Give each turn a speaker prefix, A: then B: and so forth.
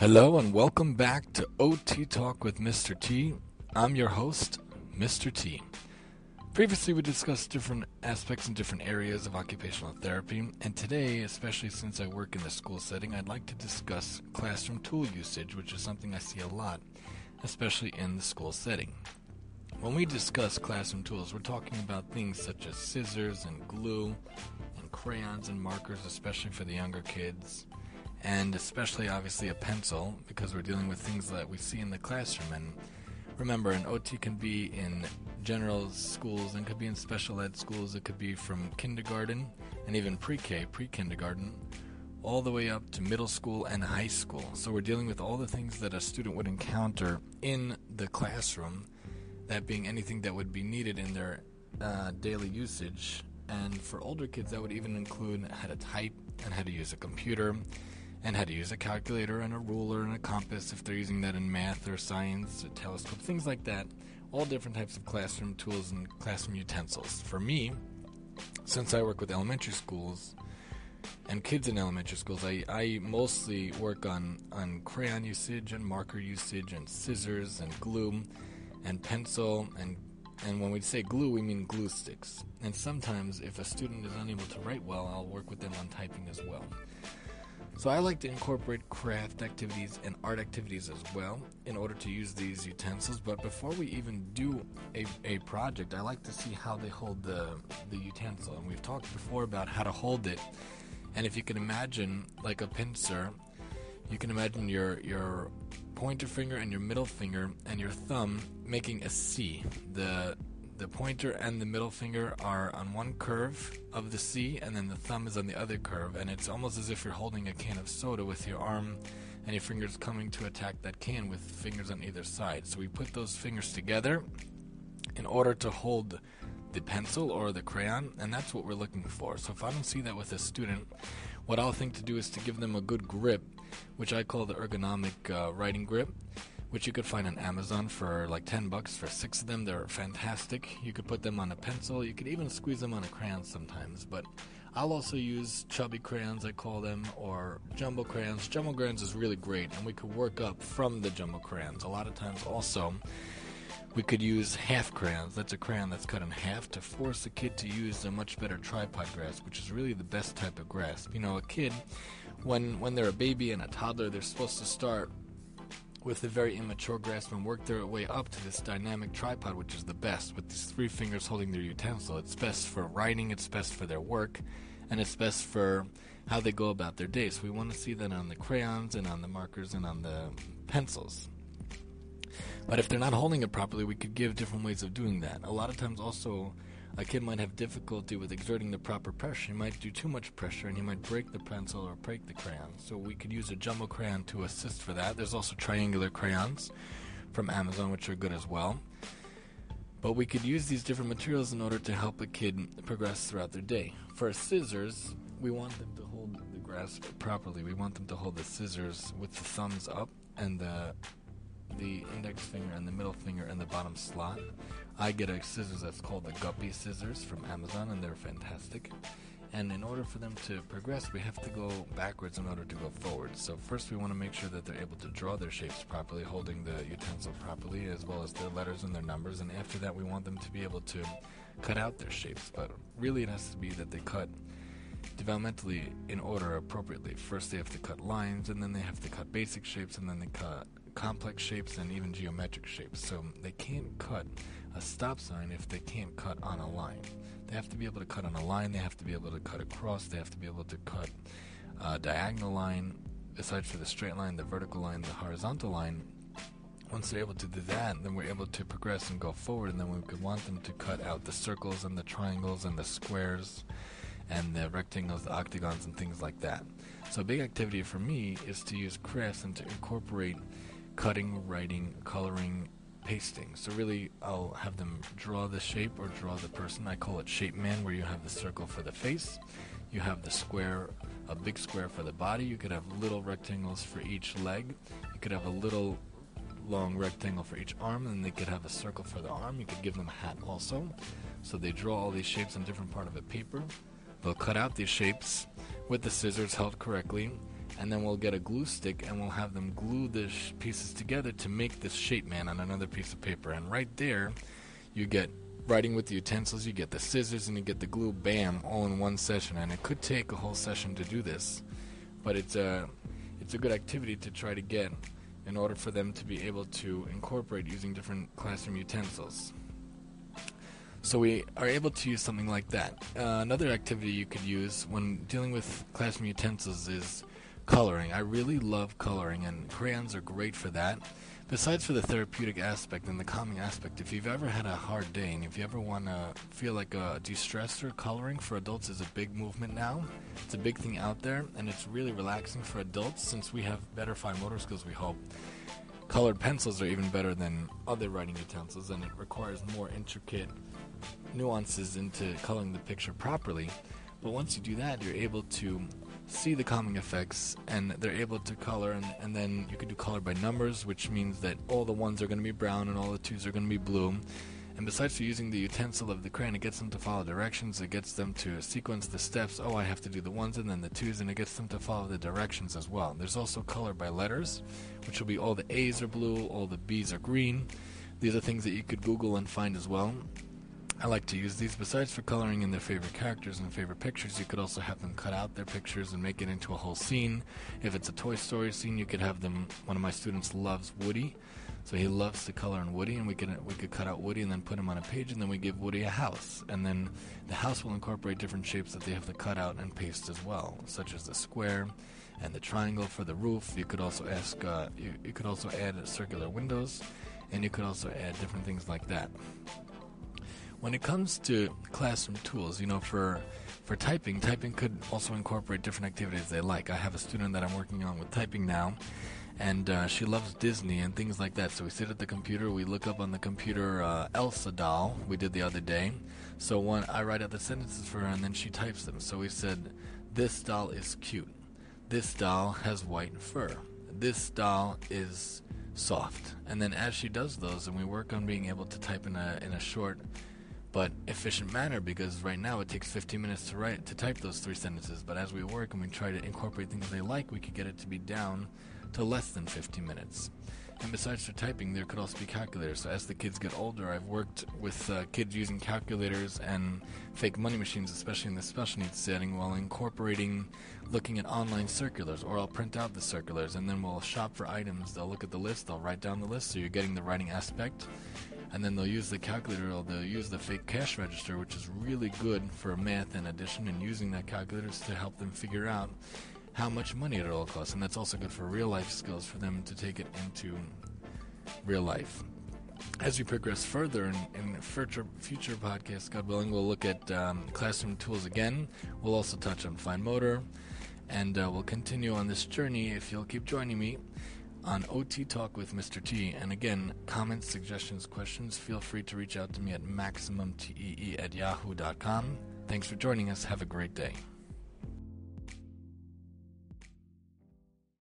A: Hello and welcome back to OT Talk with Mr. T. I'm your host, Mr. T. Previously, we discussed different aspects and different areas of occupational therapy, and today, especially since I work in the school setting, I'd like to discuss classroom tool usage, which is something I see a lot, especially in the school setting. When we discuss classroom tools, we're talking about things such as scissors and glue and crayons and markers, especially for the younger kids and especially obviously a pencil because we're dealing with things that we see in the classroom. And remember, an OT can be in general schools and could be in special ed schools. It could be from kindergarten and even pre K, pre kindergarten, all the way up to middle school and high school. So we're dealing with all the things that a student would encounter in the classroom, that being anything that would be needed in their uh, daily usage. And for older kids, that would even include how to type and how to use a computer and how to use a calculator and a ruler and a compass if they're using that in math or science, a telescope, things like that. All different types of classroom tools and classroom utensils. For me, since I work with elementary schools and kids in elementary schools, I, I mostly work on, on crayon usage and marker usage and scissors and glue and pencil and and when we say glue, we mean glue sticks. And sometimes, if a student is unable to write well, I'll work with them on typing as well. So I like to incorporate craft activities and art activities as well in order to use these utensils. But before we even do a, a project, I like to see how they hold the, the utensil. And we've talked before about how to hold it. And if you can imagine like a pincer, you can imagine your your pointer finger and your middle finger and your thumb making a C. The the pointer and the middle finger are on one curve of the C, and then the thumb is on the other curve. And it's almost as if you're holding a can of soda with your arm and your fingers coming to attack that can with fingers on either side. So we put those fingers together in order to hold the pencil or the crayon, and that's what we're looking for. So if I don't see that with a student, what I'll think to do is to give them a good grip, which I call the ergonomic uh, writing grip which you could find on Amazon for like 10 bucks for six of them. They're fantastic. You could put them on a pencil. You could even squeeze them on a crayon sometimes. But I'll also use chubby crayons, I call them, or jumbo crayons. Jumbo crayons is really great, and we could work up from the jumbo crayons. A lot of times, also, we could use half crayons. That's a crayon that's cut in half to force a kid to use a much better tripod grasp, which is really the best type of grasp. You know, a kid, when when they're a baby and a toddler, they're supposed to start with a very immature grasp and work their way up to this dynamic tripod, which is the best, with these three fingers holding their utensil. It's best for writing, it's best for their work, and it's best for how they go about their day. So we want to see that on the crayons and on the markers and on the pencils. But if they're not holding it properly, we could give different ways of doing that. A lot of times, also, a kid might have difficulty with exerting the proper pressure. He might do too much pressure and he might break the pencil or break the crayon. So we could use a jumbo crayon to assist for that. There's also triangular crayons from Amazon, which are good as well. But we could use these different materials in order to help a kid progress throughout their day. For scissors, we want them to hold the grasp properly. We want them to hold the scissors with the thumbs up and the the index finger and the middle finger in the bottom slot. I get a scissors that's called the Guppy scissors from Amazon, and they're fantastic. And in order for them to progress, we have to go backwards in order to go forward. So first, we want to make sure that they're able to draw their shapes properly, holding the utensil properly, as well as their letters and their numbers. And after that, we want them to be able to cut out their shapes. But really, it has to be that they cut developmentally in order appropriately. First, they have to cut lines, and then they have to cut basic shapes, and then they cut complex shapes and even geometric shapes. So they can't cut a stop sign if they can't cut on a line. They have to be able to cut on a line, they have to be able to cut across, they have to be able to cut a diagonal line, aside for the straight line, the vertical line, the horizontal line. Once they're able to do that, then we're able to progress and go forward, and then we could want them to cut out the circles and the triangles and the squares and the rectangles, the octagons, and things like that. So, a big activity for me is to use crafts and to incorporate cutting, writing, coloring, pasting. So really, I'll have them draw the shape or draw the person. I call it shape man, where you have the circle for the face, you have the square, a big square for the body. You could have little rectangles for each leg. You could have a little long rectangle for each arm, and they could have a circle for the arm. You could give them a hat also. So they draw all these shapes on different part of a paper. They'll cut out these shapes with the scissors held correctly, and then we'll get a glue stick and we'll have them glue the sh- pieces together to make this shape man on another piece of paper. And right there, you get writing with the utensils, you get the scissors, and you get the glue, bam, all in one session. And it could take a whole session to do this, but it's a it's a good activity to try to get in order for them to be able to incorporate using different classroom utensils. So we are able to use something like that. Uh, another activity you could use when dealing with classroom utensils is coloring. I really love coloring, and crayons are great for that. Besides for the therapeutic aspect and the calming aspect, if you've ever had a hard day and if you ever want to feel like uh, a de-stressor, coloring for adults is a big movement now. It's a big thing out there, and it's really relaxing for adults since we have better fine motor skills, we hope. Colored pencils are even better than other writing utensils, and it requires more intricate nuances into coloring the picture properly. But once you do that, you're able to see the calming effects and they're able to color and, and then you can do color by numbers which means that all the ones are going to be brown and all the twos are going to be blue. And besides using the utensil of the crayon it gets them to follow directions. It gets them to sequence the steps. Oh i have to do the ones and then the twos and it gets them to follow the directions as well. There's also color by letters which will be all the a's are blue all the b's are green. These are things that you could google and find as well I like to use these. Besides for coloring in their favorite characters and favorite pictures, you could also have them cut out their pictures and make it into a whole scene. If it's a Toy Story scene, you could have them. One of my students loves Woody, so he loves to color in Woody, and we could we could cut out Woody and then put him on a page, and then we give Woody a house, and then the house will incorporate different shapes that they have to cut out and paste as well, such as the square and the triangle for the roof. You could also ask. Uh, you, you could also add circular windows, and you could also add different things like that. When it comes to classroom tools, you know, for for typing, typing could also incorporate different activities they like. I have a student that I'm working on with typing now, and uh, she loves Disney and things like that. So we sit at the computer, we look up on the computer uh, Elsa doll we did the other day. So when I write out the sentences for her, and then she types them. So we said, "This doll is cute. This doll has white fur. This doll is soft." And then as she does those, and we work on being able to type in a in a short but efficient manner because right now it takes 15 minutes to write to type those three sentences. But as we work and we try to incorporate things they like we could get it to be down to less than 15 minutes. And besides for typing there could also be calculators. So as the kids get older i've worked with uh, kids using calculators and fake money machines especially in the special needs setting while incorporating looking at online circulars or i'll print out the circulars and then we'll shop for items. They'll look at the list they'll write down the list so you're getting the writing aspect and then they'll use the calculator or they'll use the fake cash register, which is really good for math and addition, and using that calculator to help them figure out how much money it all costs. And that's also good for real life skills for them to take it into real life. As we progress further in, in future, future podcasts, God willing, we'll look at um, classroom tools again. We'll also touch on fine motor, and uh, we'll continue on this journey if you'll keep joining me on OT Talk with Mr. T. And again, comments, suggestions, questions, feel free to reach out to me at maximumtee at yahoo.com. Thanks for joining us. Have a great day.